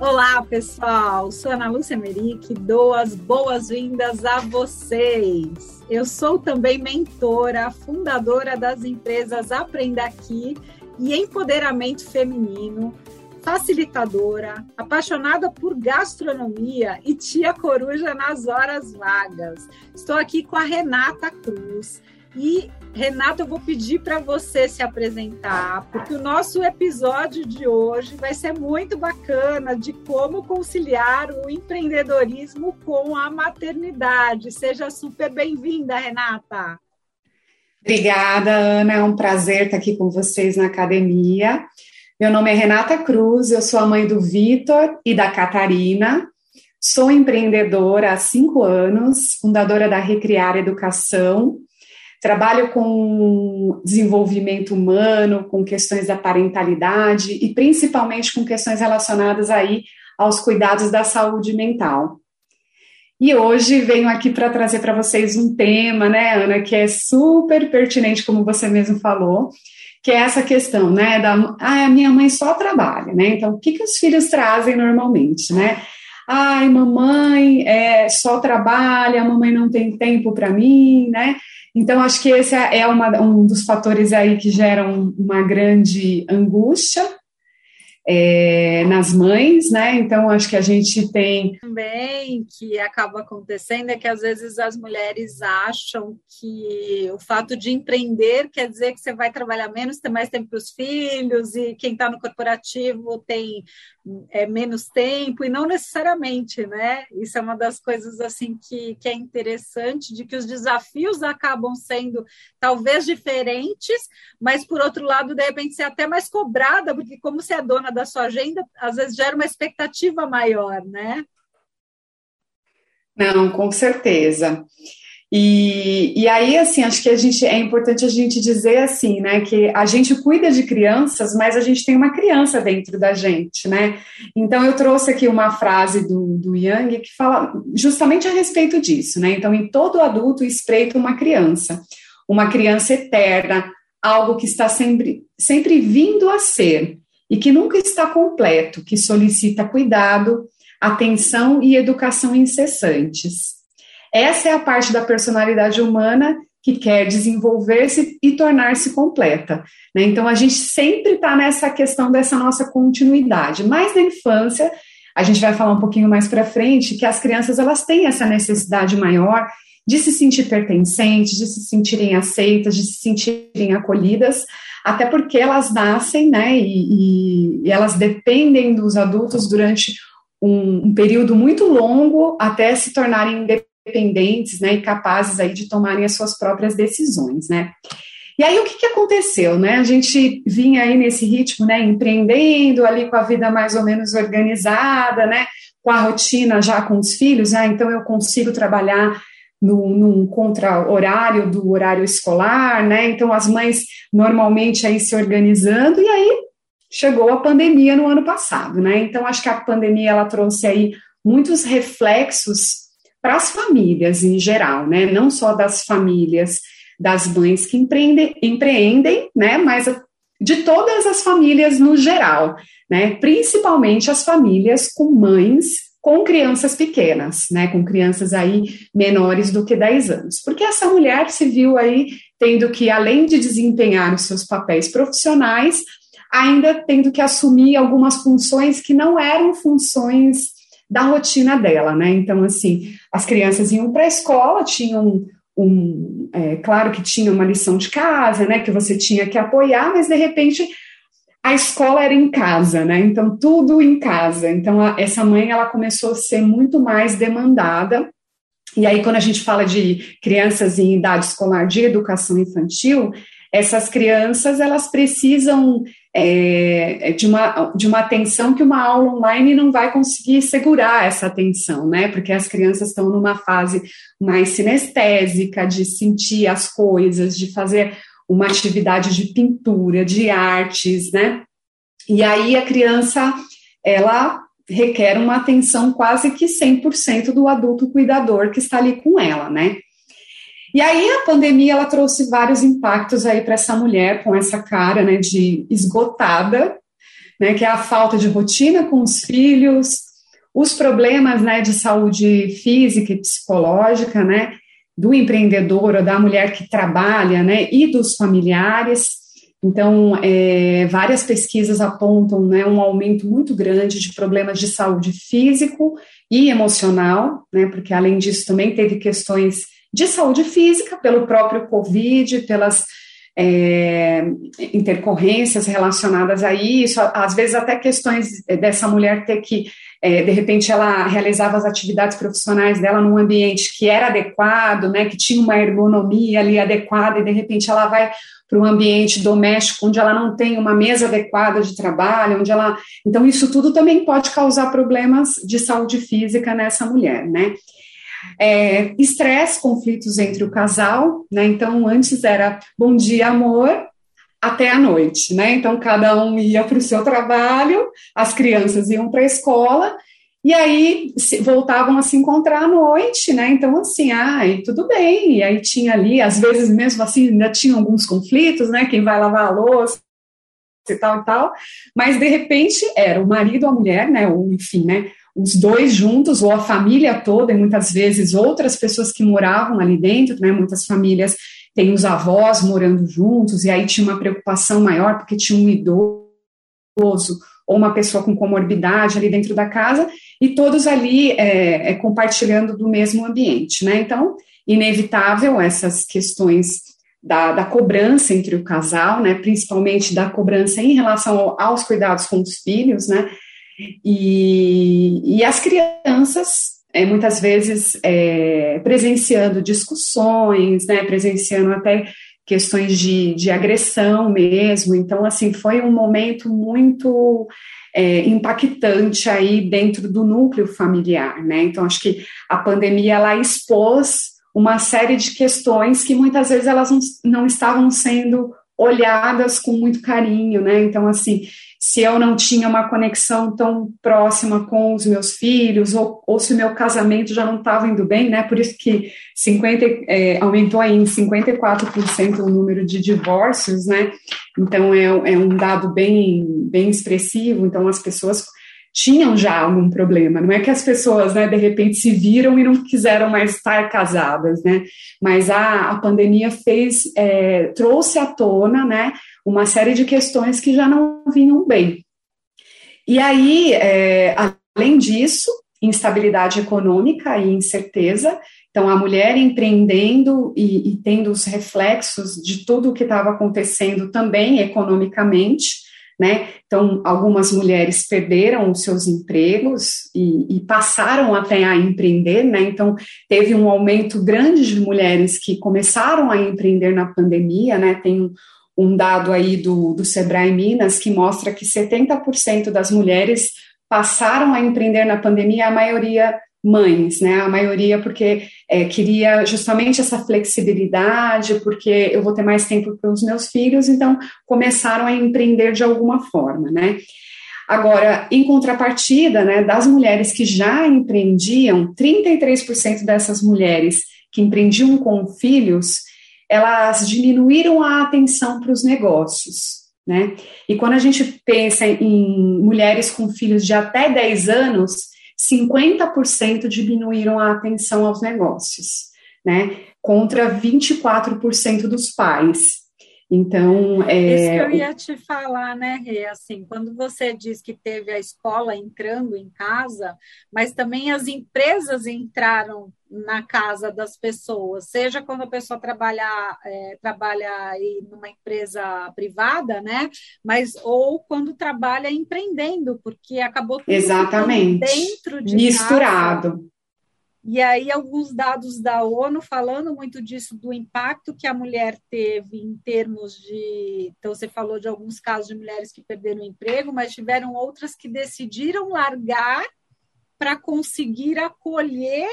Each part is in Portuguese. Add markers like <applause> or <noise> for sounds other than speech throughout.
Olá, pessoal. Sou Ana Lúcia Meric, dou as boas-vindas a vocês. Eu sou também mentora, fundadora das empresas Aprenda Aqui e Empoderamento Feminino, facilitadora, apaixonada por gastronomia e tia coruja nas horas vagas. Estou aqui com a Renata Cruz e Renata, eu vou pedir para você se apresentar, porque o nosso episódio de hoje vai ser muito bacana de como conciliar o empreendedorismo com a maternidade. Seja super bem-vinda, Renata. Obrigada, Ana. É um prazer estar aqui com vocês na academia. Meu nome é Renata Cruz, eu sou a mãe do Vitor e da Catarina. Sou empreendedora há cinco anos, fundadora da Recriar Educação Trabalho com desenvolvimento humano, com questões da parentalidade e principalmente com questões relacionadas aí aos cuidados da saúde mental. E hoje venho aqui para trazer para vocês um tema, né, Ana, que é super pertinente, como você mesmo falou, que é essa questão, né, da, ah, a minha mãe só trabalha, né, então o que, que os filhos trazem normalmente, né? Ai, mamãe é, só trabalha, a mamãe não tem tempo para mim, né? Então, acho que esse é uma, um dos fatores aí que geram uma grande angústia é, nas mães, né? Então, acho que a gente tem. Também que acaba acontecendo é que às vezes as mulheres acham que o fato de empreender quer dizer que você vai trabalhar menos, ter mais tempo para os filhos, e quem está no corporativo tem é, menos tempo, e não necessariamente, né? Isso é uma das coisas assim que, que é interessante, de que os desafios acabam sendo talvez diferentes, mas por outro lado, de repente, ser até mais cobrada, porque como você é dona da sua agenda, às vezes gera uma expectativa maior, né? Não, com certeza. E, e aí, assim, acho que a gente é importante a gente dizer assim, né, que a gente cuida de crianças, mas a gente tem uma criança dentro da gente, né? Então eu trouxe aqui uma frase do, do Young que fala justamente a respeito disso, né? Então, em todo adulto espreita uma criança, uma criança eterna, algo que está sempre, sempre vindo a ser e que nunca está completo, que solicita cuidado, atenção e educação incessantes. Essa é a parte da personalidade humana que quer desenvolver-se e tornar-se completa. Né? Então, a gente sempre está nessa questão dessa nossa continuidade. Mas na infância, a gente vai falar um pouquinho mais para frente, que as crianças elas têm essa necessidade maior de se sentir pertencentes, de se sentirem aceitas, de se sentirem acolhidas, até porque elas nascem, né, e, e elas dependem dos adultos durante um, um, período muito longo até se tornarem independentes né, e capazes aí de tomarem as suas próprias decisões, né. E aí o que, que aconteceu, né? A gente vinha aí nesse ritmo, né, empreendendo ali com a vida mais ou menos organizada, né, com a rotina já com os filhos, ah, então eu consigo trabalhar no, num contra-horário do horário escolar, né? Então as mães normalmente aí se organizando e aí chegou a pandemia no ano passado, né? Então acho que a pandemia ela trouxe aí muitos reflexos para as famílias em geral, né? Não só das famílias das mães que empreendem, empreendem, né? Mas de todas as famílias no geral, né? Principalmente as famílias com mães com crianças pequenas, né? Com crianças aí menores do que 10 anos. Porque essa mulher se viu aí tendo que, além de desempenhar os seus papéis profissionais, ainda tendo que assumir algumas funções que não eram funções da rotina dela, né? Então, assim, as crianças iam para a escola, tinham um, é, claro que tinha uma lição de casa, né? Que você tinha que apoiar, mas de repente a escola era em casa, né? Então tudo em casa. Então a, essa mãe ela começou a ser muito mais demandada. E aí quando a gente fala de crianças em idade escolar de educação infantil, essas crianças elas precisam é, de, uma, de uma atenção que uma aula online não vai conseguir segurar essa atenção, né? Porque as crianças estão numa fase mais sinestésica, de sentir as coisas, de fazer uma atividade de pintura, de artes, né? E aí a criança, ela requer uma atenção quase que 100% do adulto cuidador que está ali com ela, né? E aí a pandemia ela trouxe vários impactos aí para essa mulher com essa cara, né, de esgotada, né, que é a falta de rotina com os filhos, os problemas, né, de saúde física e psicológica, né, do empreendedor ou da mulher que trabalha, né, e dos familiares. Então, é, várias pesquisas apontam né, um aumento muito grande de problemas de saúde físico e emocional, né, porque além disso também teve questões de saúde física pelo próprio Covid, pelas é, intercorrências relacionadas a isso, às vezes até questões dessa mulher ter que, é, de repente, ela realizava as atividades profissionais dela num ambiente que era adequado, né, que tinha uma ergonomia ali adequada, e de repente ela vai para um ambiente doméstico onde ela não tem uma mesa adequada de trabalho, onde ela. Então, isso tudo também pode causar problemas de saúde física nessa mulher, né? É, estresse, conflitos entre o casal, né? Então, antes era bom dia, amor, até a noite, né? Então, cada um ia para o seu trabalho, as crianças iam para a escola, e aí voltavam a se encontrar à noite, né? Então, assim, ai, tudo bem. E aí tinha ali, às vezes mesmo assim, ainda tinha alguns conflitos, né? Quem vai lavar a louça e tal e tal. Mas de repente era o marido a mulher, né? Ou enfim, né? Os dois juntos, ou a família toda, e muitas vezes outras pessoas que moravam ali dentro, né? Muitas famílias têm os avós morando juntos, e aí tinha uma preocupação maior, porque tinha um idoso ou uma pessoa com comorbidade ali dentro da casa, e todos ali é, é, compartilhando do mesmo ambiente, né? Então, inevitável essas questões da, da, cobrança entre o casal, né? Principalmente da cobrança em relação aos cuidados com os filhos, né? E, e as crianças é, muitas vezes é, presenciando discussões, né, presenciando até questões de, de agressão mesmo. Então, assim, foi um momento muito é, impactante aí dentro do núcleo familiar, né? Então, acho que a pandemia, ela expôs uma série de questões que muitas vezes elas não, não estavam sendo olhadas com muito carinho, né? Então, assim, se eu não tinha uma conexão tão próxima com os meus filhos, ou, ou se o meu casamento já não estava indo bem, né? Por isso que 50, é, aumentou aí em 54% o número de divórcios, né? Então é, é um dado bem, bem expressivo. Então as pessoas tinham já algum problema. Não é que as pessoas, né, de repente se viram e não quiseram mais estar casadas, né? Mas a, a pandemia fez, é, trouxe à tona, né, uma série de questões que já não vinham bem. E aí, é, além disso, instabilidade econômica e incerteza. Então, a mulher empreendendo e, e tendo os reflexos de tudo o que estava acontecendo também economicamente, né? Então, algumas mulheres perderam os seus empregos e, e, passaram até a empreender, né? Então, teve um aumento grande de mulheres que começaram a empreender na pandemia, né? Tem um dado aí do, do Sebrae Minas que mostra que 70% das mulheres passaram a empreender na pandemia, a maioria mães, né? A maioria porque é, queria justamente essa flexibilidade, porque eu vou ter mais tempo para os meus filhos, então começaram a empreender de alguma forma, né? Agora, em contrapartida, né, das mulheres que já empreendiam, 33% dessas mulheres que empreendiam com filhos elas diminuíram a atenção para os negócios. Né? E quando a gente pensa em mulheres com filhos de até 10 anos, 50% diminuíram a atenção aos negócios, né? Contra 24% dos pais. Então, é... Isso que eu ia te falar, né, Rê? Assim, quando você diz que teve a escola entrando em casa, mas também as empresas entraram na casa das pessoas, seja quando a pessoa trabalha, é, trabalha aí numa empresa privada, né? Mas ou quando trabalha empreendendo, porque acabou tudo Exatamente. dentro de misturado. Casa. E aí, alguns dados da ONU falando muito disso, do impacto que a mulher teve em termos de. Então, você falou de alguns casos de mulheres que perderam o emprego, mas tiveram outras que decidiram largar para conseguir acolher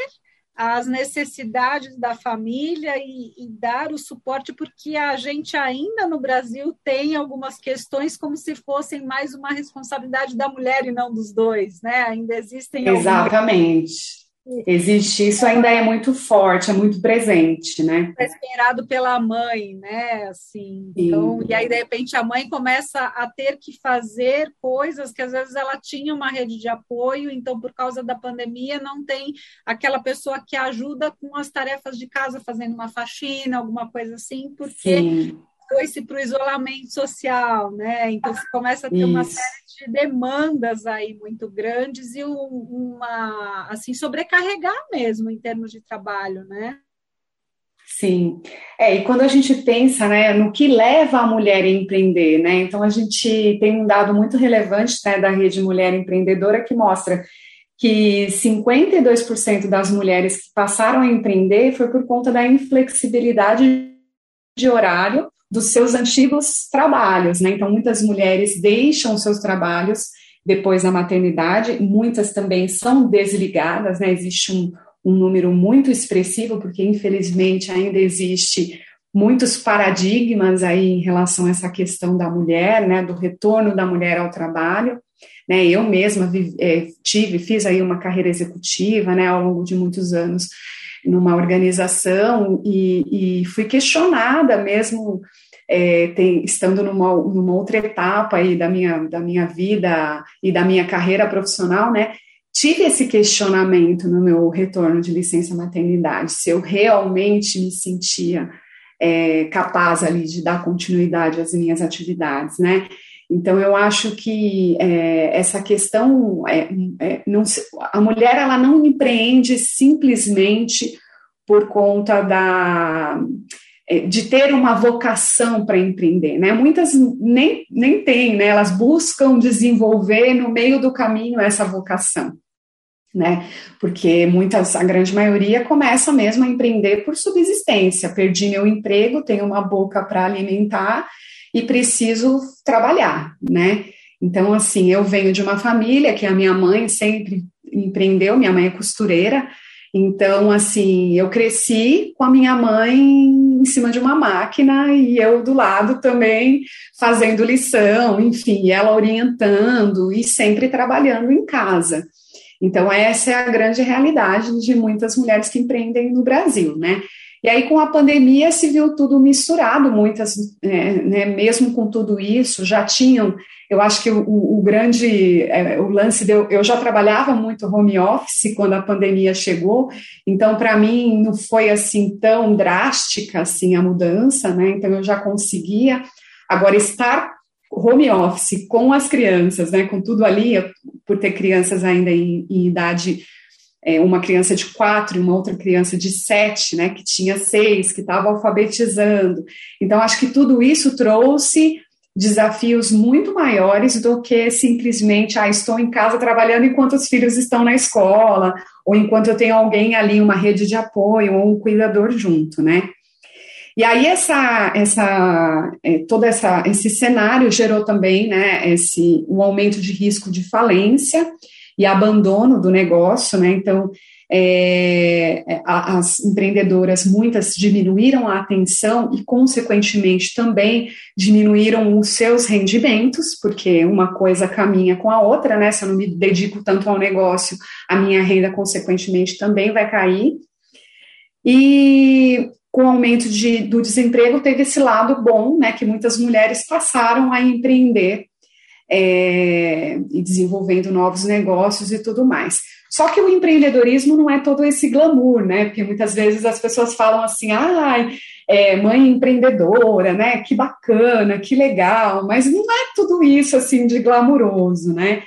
as necessidades da família e, e, dar o suporte, porque a gente ainda no Brasil tem algumas questões como se fossem mais uma responsabilidade da mulher e não dos dois, né? Ainda existem exatamente Existe, isso ainda é muito forte, é muito presente, né? É esperado pela mãe, né? Assim, então, e aí, de repente, a mãe começa a ter que fazer coisas que às vezes ela tinha uma rede de apoio, então, por causa da pandemia, não tem aquela pessoa que ajuda com as tarefas de casa, fazendo uma faxina, alguma coisa assim, porque Sim foi-se para o isolamento social, né? Então você começa a ter Isso. uma série de demandas aí muito grandes e uma assim sobrecarregar mesmo em termos de trabalho, né? Sim, é, e quando a gente pensa né, no que leva a mulher a empreender, né? Então a gente tem um dado muito relevante né, da rede Mulher Empreendedora que mostra que 52% das mulheres que passaram a empreender foi por conta da inflexibilidade de horário dos seus antigos trabalhos, né? Então, muitas mulheres deixam seus trabalhos depois da maternidade, muitas também são desligadas, né? Existe um, um número muito expressivo, porque infelizmente ainda existe muitos paradigmas aí em relação a essa questão da mulher, né? Do retorno da mulher ao trabalho. Né, eu mesma é, tive, fiz aí uma carreira executiva, né, ao longo de muitos anos, numa organização e, e fui questionada mesmo é, tem, estando numa, numa outra etapa aí da minha, da minha vida e da minha carreira profissional, né, tive esse questionamento no meu retorno de licença maternidade, se eu realmente me sentia é, capaz ali de dar continuidade às minhas atividades, né, então, eu acho que é, essa questão, é, é, não, a mulher ela não empreende simplesmente por conta da, de ter uma vocação para empreender, né? Muitas nem, nem têm, né? Elas buscam desenvolver no meio do caminho essa vocação, né? Porque muitas, a grande maioria começa mesmo a empreender por subsistência. Perdi meu emprego, tenho uma boca para alimentar e preciso trabalhar, né? Então, assim, eu venho de uma família que a minha mãe sempre empreendeu, minha mãe é costureira, então, assim, eu cresci com a minha mãe em cima de uma máquina e eu do lado também fazendo lição, enfim, ela orientando e sempre trabalhando em casa. Então, essa é a grande realidade de muitas mulheres que empreendem no Brasil, né? E aí, com a pandemia, se viu tudo misturado, muitas, é, né, mesmo com tudo isso, já tinham, eu acho que o, o grande, é, o lance deu, eu já trabalhava muito home office quando a pandemia chegou, então, para mim, não foi assim tão drástica, assim, a mudança, né, então eu já conseguia, agora, estar home office com as crianças, né, com tudo ali, por ter crianças ainda em, em idade é, uma criança de quatro e uma outra criança de sete, né, que tinha seis, que estava alfabetizando. Então, acho que tudo isso trouxe desafios muito maiores do que simplesmente, ah, estou em casa trabalhando enquanto os filhos estão na escola, ou enquanto eu tenho alguém ali, uma rede de apoio, ou um cuidador junto, né. E aí essa, essa, é, todo essa, esse cenário gerou também, né, esse, um aumento de risco de falência, e abandono do negócio, né? Então, é, as empreendedoras, muitas diminuíram a atenção e, consequentemente, também diminuíram os seus rendimentos, porque uma coisa caminha com a outra, né? Se eu não me dedico tanto ao negócio, a minha renda, consequentemente, também vai cair. E com o aumento de, do desemprego, teve esse lado bom, né? Que muitas mulheres passaram a empreender é, e desenvolvendo novos negócios e tudo mais. Só que o empreendedorismo não é todo esse glamour, né? Porque muitas vezes as pessoas falam assim, ah, é, mãe empreendedora, né? Que bacana, que legal, mas não é tudo isso assim de glamuroso, né?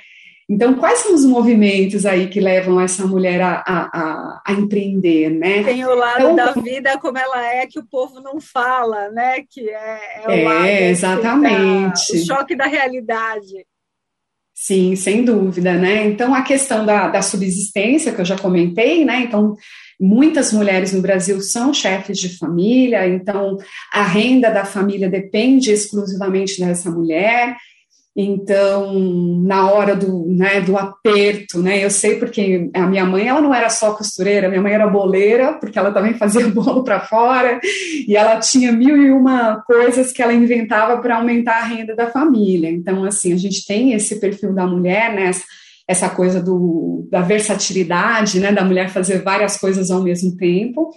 Então, quais são os movimentos aí que levam essa mulher a, a, a empreender, né? Tem o lado então, da vida como ela é, que o povo não fala, né? Que é, é o é, lado exatamente. Da, o choque da realidade. Sim, sem dúvida, né? Então, a questão da, da subsistência, que eu já comentei, né? Então, muitas mulheres no Brasil são chefes de família, então a renda da família depende exclusivamente dessa mulher. Então, na hora do, né, do aperto, né, eu sei porque a minha mãe, ela não era só costureira, minha mãe era boleira, porque ela também <laughs> fazia bolo para fora, e ela tinha mil e uma coisas que ela inventava para aumentar a renda da família. Então, assim, a gente tem esse perfil da mulher, né, essa coisa do, da versatilidade, né, da mulher fazer várias coisas ao mesmo tempo,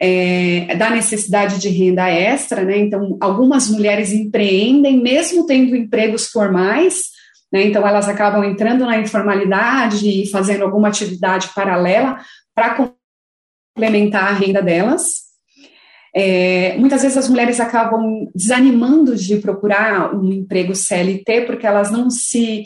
é, da necessidade de renda extra, né, então algumas mulheres empreendem mesmo tendo empregos formais, né, então elas acabam entrando na informalidade e fazendo alguma atividade paralela para complementar a renda delas, é, muitas vezes as mulheres acabam desanimando de procurar um emprego CLT porque elas não se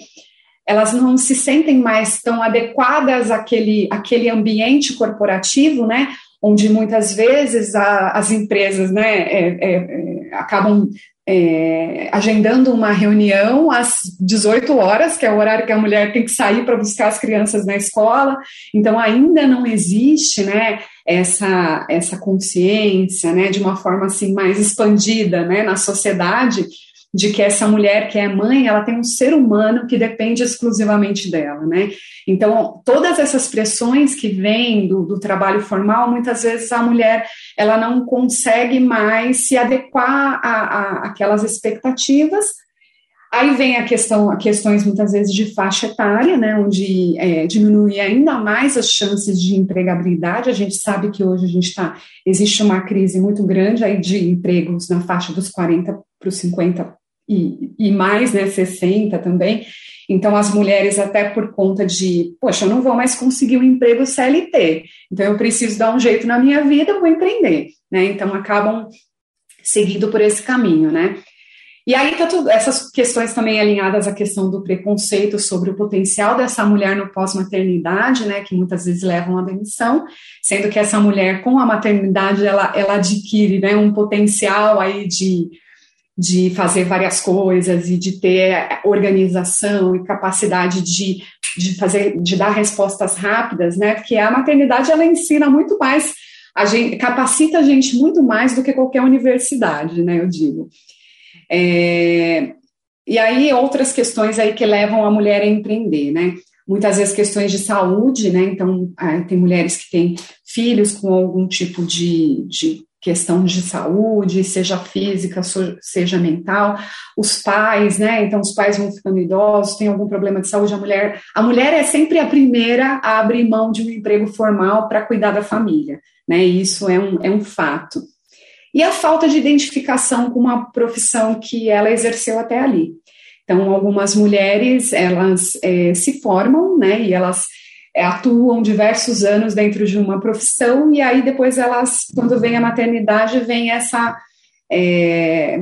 elas não se sentem mais tão adequadas àquele, àquele ambiente corporativo, né? Onde muitas vezes a, as empresas né, é, é, é acabam é, agendando uma reunião às 18 horas, que é o horário que a mulher tem que sair para buscar as crianças na escola. Então, ainda não existe né, essa, essa consciência né, de uma forma assim mais expandida né, na sociedade de que essa mulher que é mãe, ela tem um ser humano que depende exclusivamente dela, né? Então, todas essas pressões que vêm do, do, trabalho formal, muitas vezes a mulher, ela não consegue mais se adequar a, a aquelas expectativas, Aí vem a questão, questões muitas vezes de faixa etária, né, onde é, diminui ainda mais as chances de empregabilidade. A gente sabe que hoje a gente está, existe uma crise muito grande aí de empregos na faixa dos 40 para os 50 e, e mais, né, 60 também. Então, as mulheres, até por conta de, poxa, eu não vou mais conseguir um emprego CLT, então eu preciso dar um jeito na minha vida, vou empreender, né? Então, acabam seguindo por esse caminho, né? E aí tá tudo, essas questões também alinhadas à questão do preconceito sobre o potencial dessa mulher no pós-maternidade, né, que muitas vezes levam à demissão, sendo que essa mulher com a maternidade ela, ela adquire, né, um potencial aí de, de fazer várias coisas e de ter organização e capacidade de, de fazer, de dar respostas rápidas, né, porque a maternidade ela ensina muito mais a gente, capacita a gente muito mais do que qualquer universidade, né, eu digo. É, e aí outras questões aí que levam a mulher a empreender, né? Muitas vezes questões de saúde, né? Então, é, tem mulheres que têm filhos com algum tipo de, de questão de saúde, seja física, seja mental, os pais, né? Então os pais vão ficando idosos, tem algum problema de saúde, a mulher, a mulher é sempre a primeira a abrir mão de um emprego formal para cuidar da família, né? Isso é um, é um fato e a falta de identificação com uma profissão que ela exerceu até ali. Então, algumas mulheres, elas é, se formam, né, e elas atuam diversos anos dentro de uma profissão, e aí depois elas, quando vem a maternidade, vem essa... É,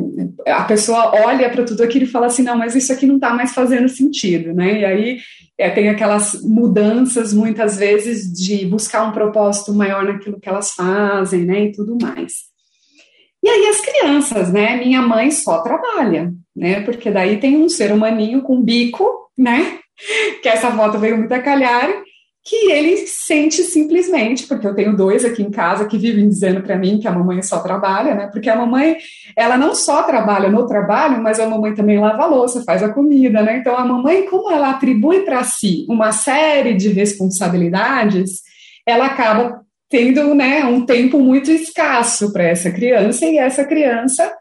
a pessoa olha para tudo aquilo e fala assim, não, mas isso aqui não está mais fazendo sentido, né, e aí é, tem aquelas mudanças, muitas vezes, de buscar um propósito maior naquilo que elas fazem, né, e tudo mais. E aí as crianças, né? Minha mãe só trabalha, né? Porque daí tem um ser humaninho com bico, né? <laughs> Que essa foto veio muito a calhar, que ele sente simplesmente, porque eu tenho dois aqui em casa que vivem dizendo para mim que a mamãe só trabalha, né? Porque a mamãe, ela não só trabalha no trabalho, mas a mamãe também lava a louça, faz a comida, né? Então a mamãe, como ela atribui para si uma série de responsabilidades, ela acaba tendo né, um tempo muito escasso para essa criança, e essa criança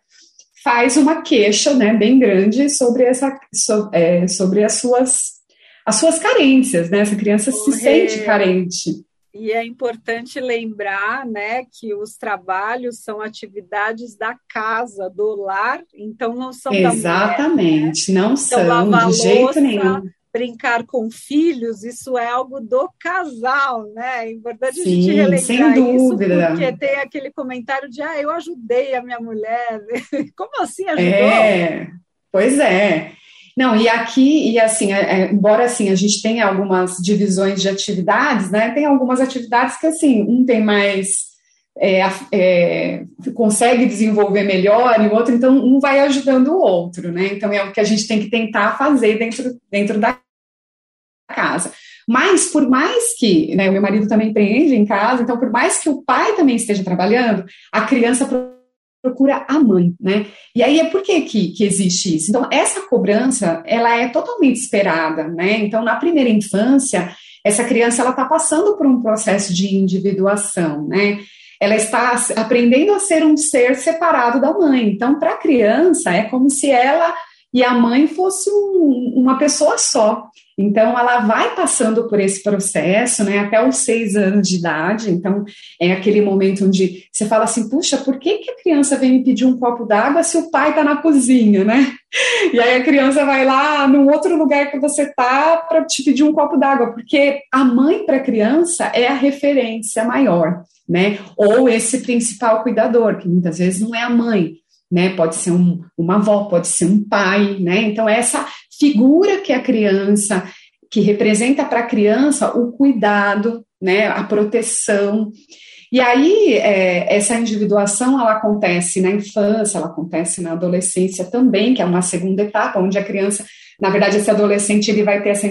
faz uma queixa né, bem grande sobre, essa, é, sobre as, suas, as suas carências, né? Essa criança se sente carente. E é importante lembrar, né, que os trabalhos são atividades da casa, do lar, então não são Exatamente, mulher, né? não então, são de jeito nenhum brincar com filhos, isso é algo do casal, né? É importante Sim, a gente relembrar sem dúvida. isso, porque tem aquele comentário de, ah, eu ajudei a minha mulher. <laughs> Como assim ajudou? É, pois é. Não, e aqui, e assim, é, é, embora assim a gente tenha algumas divisões de atividades, né? Tem algumas atividades que assim, um tem mais é, é, consegue desenvolver melhor e o outro, então um vai ajudando o outro, né? Então é o que a gente tem que tentar fazer dentro, dentro da casa. Mas, por mais que, né, meu marido também empreende em casa, então, por mais que o pai também esteja trabalhando, a criança procura a mãe, né? E aí é por que, que, que existe isso? Então, essa cobrança, ela é totalmente esperada, né? Então, na primeira infância, essa criança, ela está passando por um processo de individuação, né? Ela está aprendendo a ser um ser separado da mãe. Então, para a criança, é como se ela e a mãe fosse um, uma pessoa só. Então, ela vai passando por esse processo, né, até os seis anos de idade. Então, é aquele momento onde você fala assim: puxa, por que, que a criança vem me pedir um copo d'água se o pai está na cozinha, né? <laughs> E aí a criança vai lá num outro lugar que você tá para te pedir um copo d'água, porque a mãe para a criança é a referência maior, né? Ou esse principal cuidador, que muitas vezes não é a mãe, né? Pode ser um, uma avó, pode ser um pai, né? Então, essa figura que a criança, que representa para a criança o cuidado, né? A proteção. E aí, é, essa individuação, ela acontece na infância, ela acontece na adolescência também, que é uma segunda etapa, onde a criança, na verdade, esse adolescente, ele vai ter essa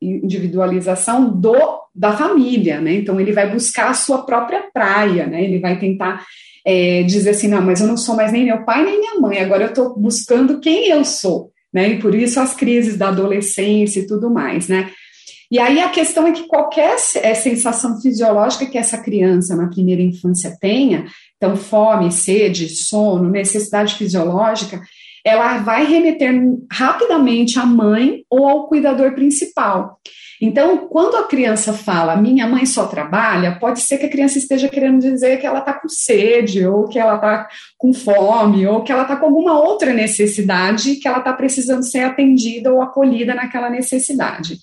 individualização do, da família, né? Então, ele vai buscar a sua própria praia, né? Ele vai tentar é, dizer assim, não, mas eu não sou mais nem meu pai nem minha mãe, agora eu estou buscando quem eu sou, né? E por isso as crises da adolescência e tudo mais, né? E aí a questão é que qualquer é, sensação fisiológica que essa criança na primeira infância tenha, então fome, sede, sono, necessidade fisiológica, ela vai remeter rapidamente à mãe ou ao cuidador principal. Então, quando a criança fala minha mãe só trabalha, pode ser que a criança esteja querendo dizer que ela está com sede, ou que ela está com fome, ou que ela está com alguma outra necessidade que ela está precisando ser atendida ou acolhida naquela necessidade.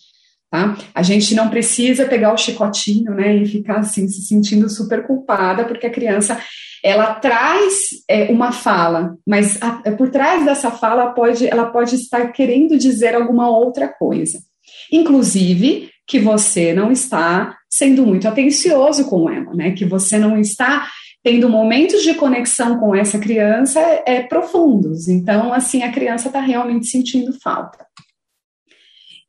Tá? A gente não precisa pegar o chicotinho né, e ficar assim se sentindo super culpada, porque a criança ela traz é, uma fala, mas a, por trás dessa fala pode, ela pode estar querendo dizer alguma outra coisa. Inclusive, que você não está sendo muito atencioso com ela, né? Que você não está tendo momentos de conexão com essa criança é, profundos. Então, assim, a criança está realmente sentindo falta.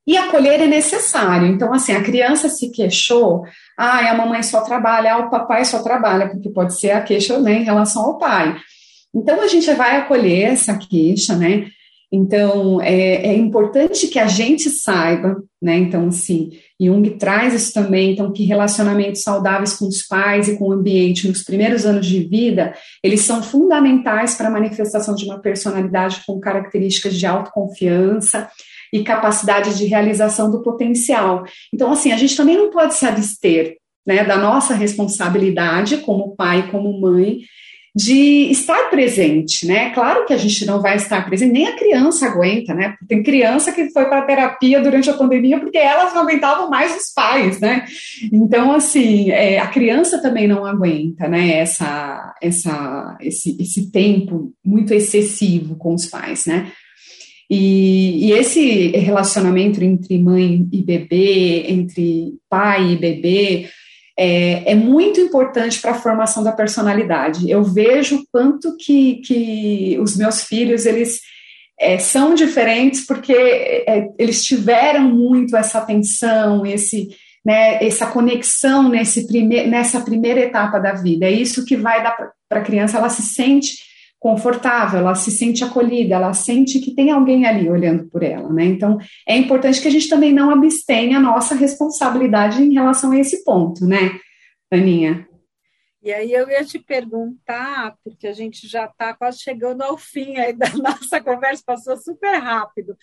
E acolher é necessário. Então, assim, a criança se queixou, ah, a mamãe só trabalha, ah, o papai só trabalha, porque pode ser a queixa né, em relação ao pai. Então, a gente vai acolher essa queixa, né? Então, é, é, importante que a gente saiba, né? Então, assim, Jung traz isso também, então, que relacionamentos saudáveis com os pais e com o ambiente nos primeiros anos de vida, eles são fundamentais para a manifestação de uma personalidade com características de autoconfiança e capacidade de realização do potencial. Então, assim, a gente também não pode se abster, né, da nossa responsabilidade como pai, como mãe, de estar presente, né? Claro que a gente não vai estar presente, nem a criança aguenta, né? Tem criança que foi para terapia durante a pandemia porque elas não aguentavam mais os pais, né? Então, assim, é, a criança também não aguenta, né? Essa, essa, esse, esse tempo muito excessivo com os pais, né? E, e, esse relacionamento entre mãe e bebê, entre pai e bebê, é, é muito importante para a formação da personalidade. Eu vejo quanto que, que os meus filhos, eles é, são diferentes porque é, eles tiveram muito essa atenção, esse, né, essa conexão nesse nessa primeira etapa da vida. É isso que vai dar para a criança, ela se sente confortável, ela se sente acolhida, ela sente que tem alguém ali olhando por ela, né? Então, é importante que a gente também não abstenha a nossa responsabilidade em relação a esse ponto, né, Aninha? E aí eu ia te perguntar, porque a gente já está quase chegando ao fim da <laughs> nossa conversa, passou super rápido.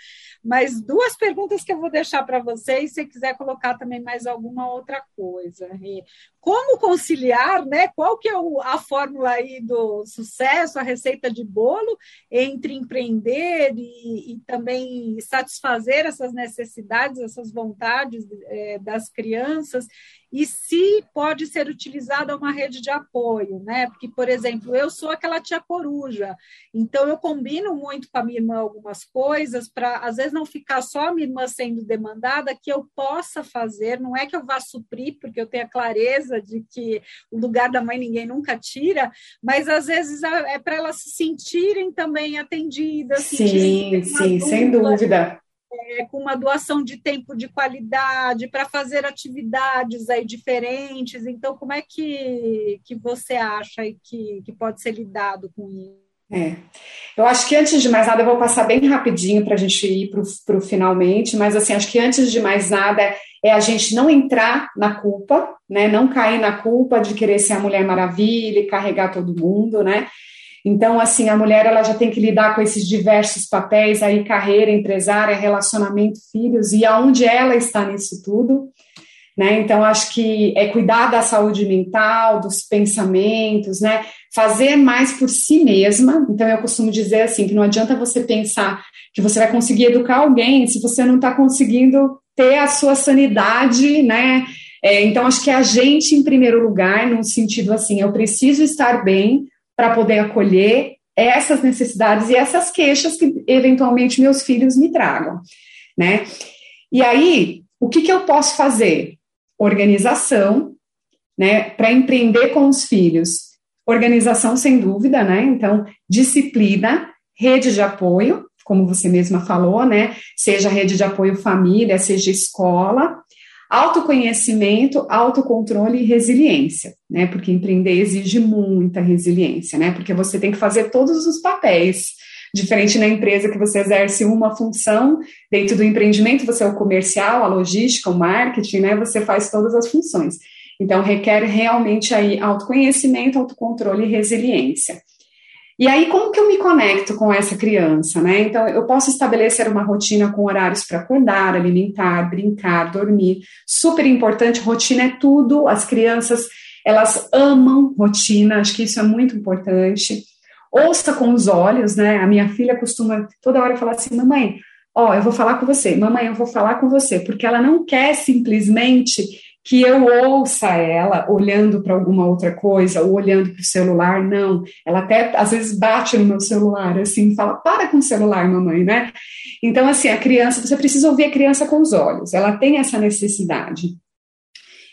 Mas duas perguntas que eu vou deixar para vocês, se quiser colocar também mais alguma outra coisa. E como conciliar, né? Qual que é a fórmula aí do sucesso, a receita de bolo entre empreender e, e também satisfazer essas necessidades, essas vontades é, das crianças e se pode ser utilizada uma rede de apoio, né? Porque, por exemplo, eu sou aquela tia coruja, então eu combino muito com a minha irmã algumas coisas para, às vezes, não ficar só a minha irmã sendo demandada, que eu possa fazer, não é que eu vá suprir, porque eu tenho a clareza de que o lugar da mãe ninguém nunca tira, mas às vezes é para elas se sentirem também atendidas. Sim, sim, sem dúvida é, com uma doação de tempo de qualidade para fazer atividades aí diferentes. Então, como é que, que você acha que, que pode ser lidado com isso? É. Eu acho que antes de mais nada, eu vou passar bem rapidinho para a gente ir para o finalmente, mas assim, acho que antes de mais nada é a gente não entrar na culpa, né? Não cair na culpa de querer ser a Mulher Maravilha e carregar todo mundo, né? Então, assim, a mulher ela já tem que lidar com esses diversos papéis aí, carreira, empresária, relacionamento, filhos, e aonde ela está nisso tudo. Né? Então, acho que é cuidar da saúde mental, dos pensamentos, né? Fazer mais por si mesma. Então, eu costumo dizer assim, que não adianta você pensar que você vai conseguir educar alguém se você não está conseguindo ter a sua sanidade, né? É, então, acho que é a gente, em primeiro lugar, no sentido assim, eu preciso estar bem para poder acolher essas necessidades e essas queixas que eventualmente meus filhos me tragam, né? E aí, o que, que eu posso fazer? Organização, né? Para empreender com os filhos. Organização, sem dúvida, né? Então, disciplina, rede de apoio, como você mesma falou, né? Seja rede de apoio família, seja escola, autoconhecimento, autocontrole e resiliência, né? Porque empreender exige muita resiliência, né? Porque você tem que fazer todos os papéis. Diferente na empresa que você exerce uma função, dentro do empreendimento você é o comercial, a logística, o marketing, né? Você faz todas as funções. Então requer realmente aí autoconhecimento, autocontrole e resiliência. E aí, como que eu me conecto com essa criança, né? Então, eu posso estabelecer uma rotina com horários para acordar, alimentar, brincar, dormir. Super importante, rotina é tudo. As crianças, elas amam rotina, acho que isso é muito importante. Ouça com os olhos, né? A minha filha costuma toda hora falar assim: mamãe, ó, eu vou falar com você, mamãe, eu vou falar com você, porque ela não quer simplesmente que eu ouça ela olhando para alguma outra coisa ou olhando para o celular, não. Ela até às vezes bate no meu celular, assim, fala: para com o celular, mamãe, né? Então, assim, a criança, você precisa ouvir a criança com os olhos, ela tem essa necessidade.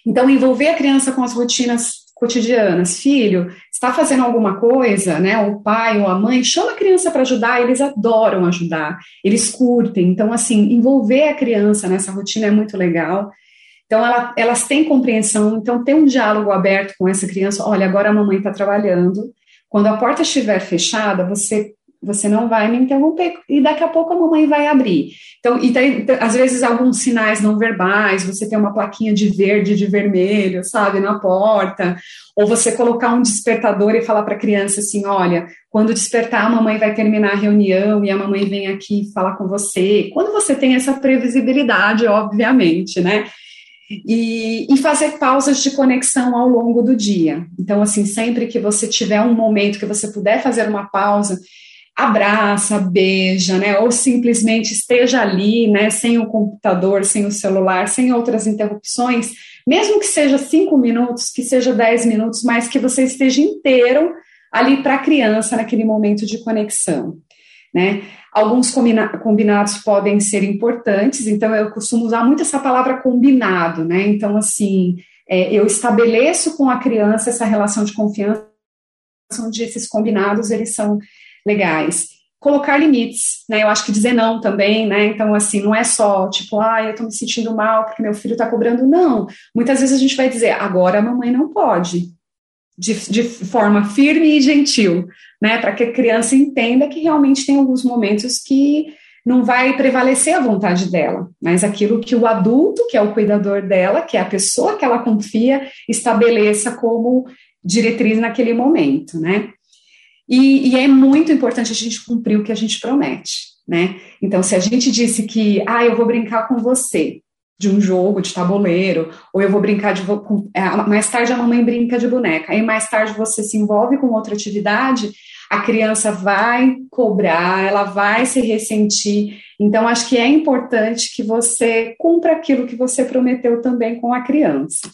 Então, envolver a criança com as rotinas cotidianas. Filho, está fazendo alguma coisa, né? O pai ou a mãe, chama a criança para ajudar, eles adoram ajudar, eles curtem. Então, assim, envolver a criança nessa rotina é muito legal. Então, ela, elas têm compreensão, então tem um diálogo aberto com essa criança. Olha, agora a mamãe está trabalhando. Quando a porta estiver fechada, você você não vai me interromper e daqui a pouco a mamãe vai abrir. Então, e tem, às vezes alguns sinais não verbais, você tem uma plaquinha de verde, de vermelho, sabe, na porta, ou você colocar um despertador e falar para a criança assim, olha, quando despertar a mamãe vai terminar a reunião e a mamãe vem aqui falar com você. Quando você tem essa previsibilidade, obviamente, né? E, e, fazer pausas de conexão ao longo do dia. Então, assim, sempre que você tiver um momento que você puder fazer uma pausa, abraça, beija, né? Ou simplesmente esteja ali, né? Sem o computador, sem o celular, sem outras interrupções, mesmo que seja cinco minutos, que seja dez minutos, mas que você esteja inteiro ali para a criança naquele momento de conexão, né? Alguns combina combinados podem ser importantes, então eu costumo usar muito essa palavra combinado, né? Então, assim, é, eu estabeleço com a criança essa relação de confiança, onde esses combinados eles são legais. Colocar limites, né? Eu acho que dizer não também, né? Então, assim, não é só tipo, ah, eu tô me sentindo mal porque meu filho tá cobrando. Não. Muitas vezes a gente vai dizer, agora a mamãe não pode. De, de forma firme e gentil, né? Para que a criança entenda que realmente tem alguns momentos que não vai prevalecer a vontade dela, mas aquilo que o adulto, que é o cuidador dela, que é a pessoa que ela confia, estabeleça como diretriz naquele momento, né? E, e, é muito importante a gente cumprir o que a gente promete, né? Então, se a gente disse que, ah, eu vou brincar com você de um jogo de tabuleiro, ou eu vou brincar de é, mais tarde a mamãe brinca de boneca, aí mais tarde você se envolve com outra atividade, a criança vai cobrar, ela vai se ressentir. Então, acho que é importante que você cumpra aquilo que você prometeu também com a criança.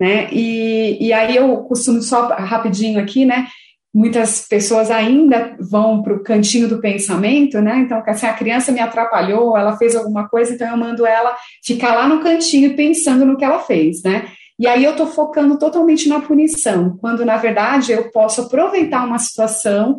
Né? E, e aí eu costumo só rapidinho aqui, né? muitas pessoas ainda vão para o cantinho do pensamento, né? Então, se a criança me atrapalhou, ela fez alguma coisa, então eu mando ela ficar lá no cantinho pensando no que ela fez, né? E aí eu estou focando totalmente na punição, quando na verdade eu posso aproveitar uma situação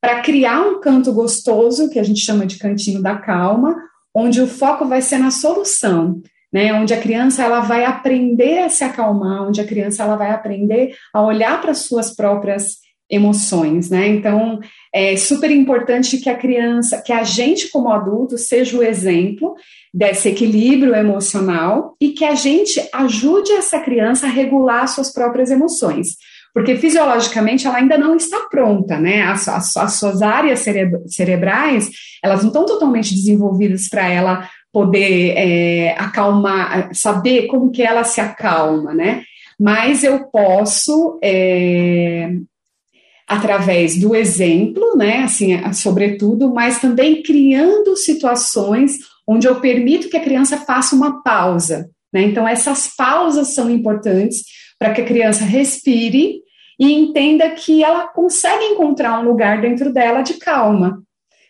para criar um canto gostoso, que a gente chama de cantinho da calma, onde o foco vai ser na solução, né, onde a criança ela vai aprender a se acalmar, onde a criança ela vai aprender a olhar para suas próprias emoções, né? Então, é super importante que a criança, que a gente como adulto seja o exemplo desse equilíbrio emocional e que a gente ajude essa criança a regular suas próprias emoções. porque fisiologicamente ela ainda não está pronta, né? As, as, as suas áreas cerebrais, elas não estão totalmente desenvolvidas para ela poder é, acalmar, saber como que ela se acalma, né? Mas eu posso, é, através do exemplo, né, assim, sobretudo, mas também criando situações onde eu permito que a criança faça uma pausa, né? Então essas pausas são importantes para que a criança respire e entenda que ela consegue encontrar um lugar dentro dela de calma,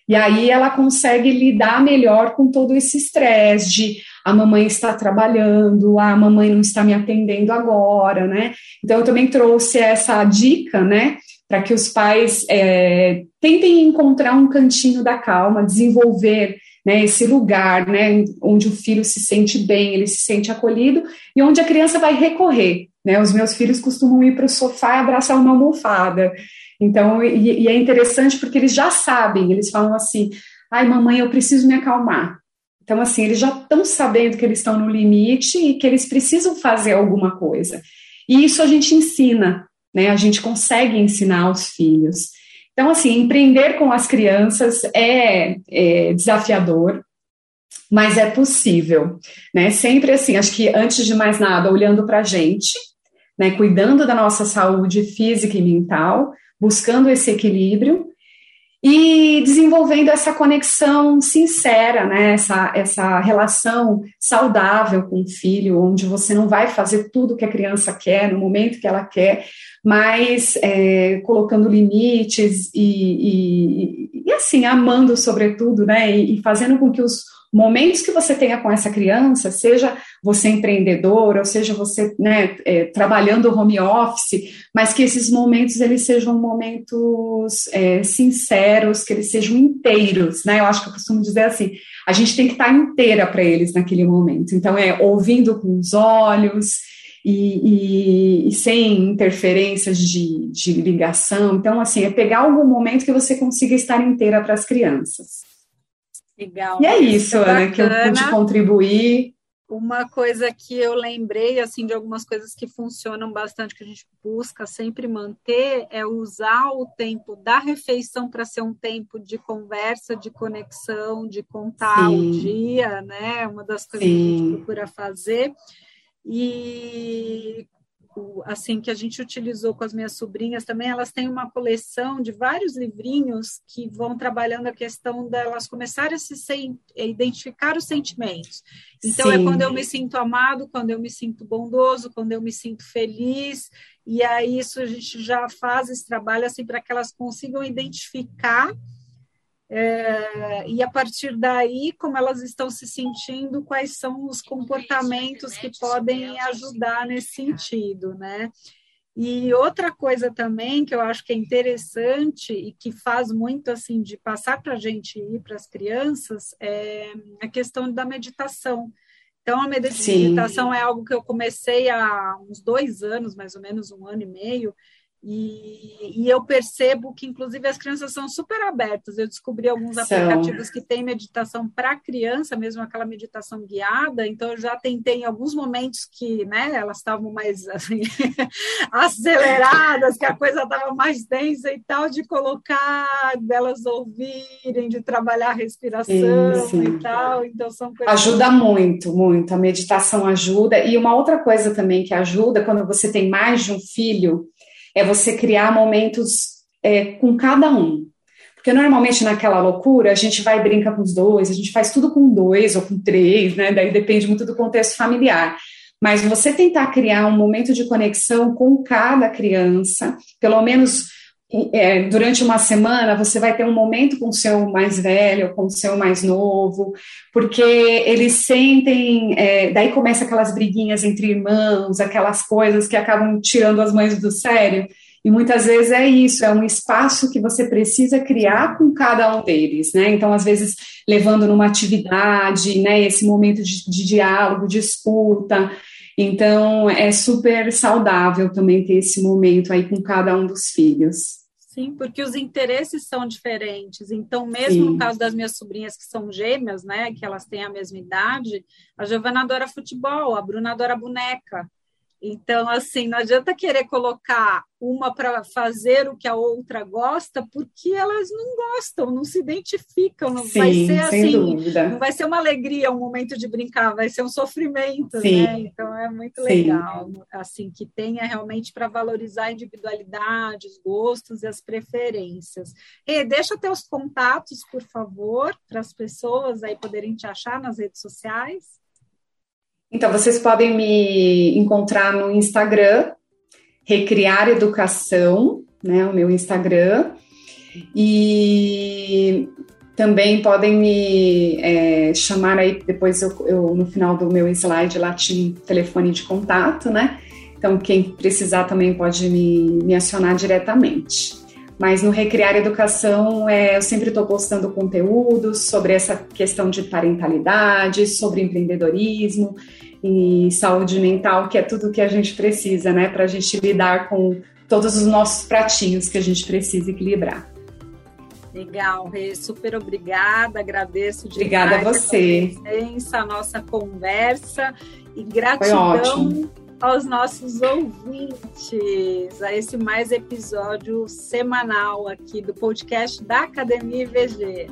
e aí ela consegue lidar melhor com todo esse estresse de a mamãe está trabalhando, a mamãe não está me atendendo agora, né? Então eu também trouxe essa dica, né? Para que os pais é, tentem encontrar um cantinho da calma, desenvolver né, esse lugar, né, onde o filho se sente bem, ele se sente acolhido e onde a criança vai recorrer. Né? Os meus filhos costumam ir para o sofá e abraçar uma almofada. Então, e, e, é interessante porque eles já sabem, eles falam assim: ai, mamãe, eu preciso me acalmar. Então, assim, eles já estão sabendo que eles estão no limite e que eles precisam fazer alguma coisa. E isso a gente ensina, né? A gente consegue ensinar aos filhos. Então, assim, empreender com as crianças é, é desafiador, mas é possível, né? Sempre assim, acho que antes de mais nada, olhando para a gente, né? Cuidando da nossa saúde física e mental, buscando esse equilíbrio e desenvolvendo essa conexão sincera, né? essa, essa relação saudável com o filho, onde você não vai fazer tudo que a criança quer no momento que ela quer, mas é, colocando limites e, e, e, assim, amando sobretudo, né? E, e fazendo com que os momentos que você tenha com essa criança, seja você empreendedor, ou seja você né, é, trabalhando home office, mas que esses momentos eles sejam momentos é, sinceros, que eles sejam inteiros, né? Eu acho que eu costumo dizer assim, a gente tem que estar inteira para eles naquele momento. Então é ouvindo com os olhos e, e, e sem interferências de, de ligação. Então assim é pegar algum momento que você consiga estar inteira para as crianças. Legal. E é isso, Ana, que eu pude contribuir. Uma coisa que eu lembrei, assim, de algumas coisas que funcionam bastante, que a gente busca sempre manter, é usar o tempo da refeição para ser um tempo de conversa, de conexão, de contar Sim. o dia, né? Uma das coisas Sim. que a gente procura fazer. E assim que a gente utilizou com as minhas sobrinhas também, elas têm uma coleção de vários livrinhos que vão trabalhando a questão delas começarem a se a identificar os sentimentos. Então é Sim. é quando eu me sinto amado, quando eu me sinto bondoso, quando eu me sinto feliz, e aí isso a gente já faz esse trabalho assim para que elas consigam identificar é, e a partir daí, como elas estão se sentindo, quais são os comportamentos que podem ajudar nesse sentido, né? E outra coisa também que eu acho que é interessante e que faz muito assim de passar para a gente ir para as crianças é a questão da meditação. Então, a meditação Sim. é algo que eu comecei há uns dois anos, mais ou menos um ano e meio, e, e, eu percebo que, inclusive, as crianças são super abertas. Eu descobri alguns são. aplicativos que têm meditação para criança, mesmo aquela meditação guiada. Então, eu já tentei em alguns momentos que né, elas estavam mais assim, <laughs> aceleradas, que a coisa estava mais densa e tal, de colocar, delas ouvirem, de trabalhar a respiração sim, sim. e tal. Então, são coisas. Ajuda muito, muito. A meditação ajuda. E uma outra coisa também que ajuda, quando você tem mais de um filho é você criar momentos é, com cada um. Porque normalmente naquela loucura a gente vai brincar com os dois, a gente faz tudo com dois ou com três, né? Daí depende muito do contexto familiar. Mas você tentar criar um momento de conexão com cada criança, pelo menos é, durante uma semana você vai ter um momento com o seu mais velho, com o seu mais novo, porque eles sentem, é, daí começa aquelas briguinhas entre irmãos, aquelas coisas que acabam tirando as mães do sério, e muitas vezes é isso, é um espaço que você precisa criar com cada um deles, né? Então, às vezes, levando numa atividade, né, esse momento de, de diálogo, de escuta, então, é super saudável também ter esse momento aí com cada um dos filhos. Sim, porque os interesses são diferentes. Então, mesmo Sim. no caso das minhas sobrinhas que são gêmeas, né, que elas têm a mesma idade, a Giovana adora futebol, a Bruna adora boneca. Então, assim, não adianta querer colocar uma para fazer o que a outra gosta, porque elas não gostam, não se identificam, não Sim, vai ser assim, dúvida. não vai ser uma alegria um momento de brincar, vai ser um sofrimento, Sim. né? Então é muito legal, Sim. assim, que tenha realmente para valorizar a individualidade, os gostos e as preferências. E deixa teus contatos, por favor, para as pessoas aí poderem te achar nas redes sociais. Então, vocês podem me encontrar no Instagram, Recriar Educação, né, o meu Instagram, e também podem me é, chamar aí, depois eu, eu, no final do meu slide lá tinha um telefone de contato, né? Então, quem precisar também pode me, me acionar diretamente. Mas no Recriar Educação, é, eu sempre estou postando conteúdos sobre essa questão de parentalidade, sobre empreendedorismo e saúde mental, que é tudo que a gente precisa, né, para a gente lidar com todos os nossos pratinhos que a gente precisa equilibrar. Legal, Rê, super obrigada, agradeço demais obrigada a você. a nossa conversa e gratidão aos nossos ouvintes a esse mais episódio semanal aqui do podcast da Academia IVG.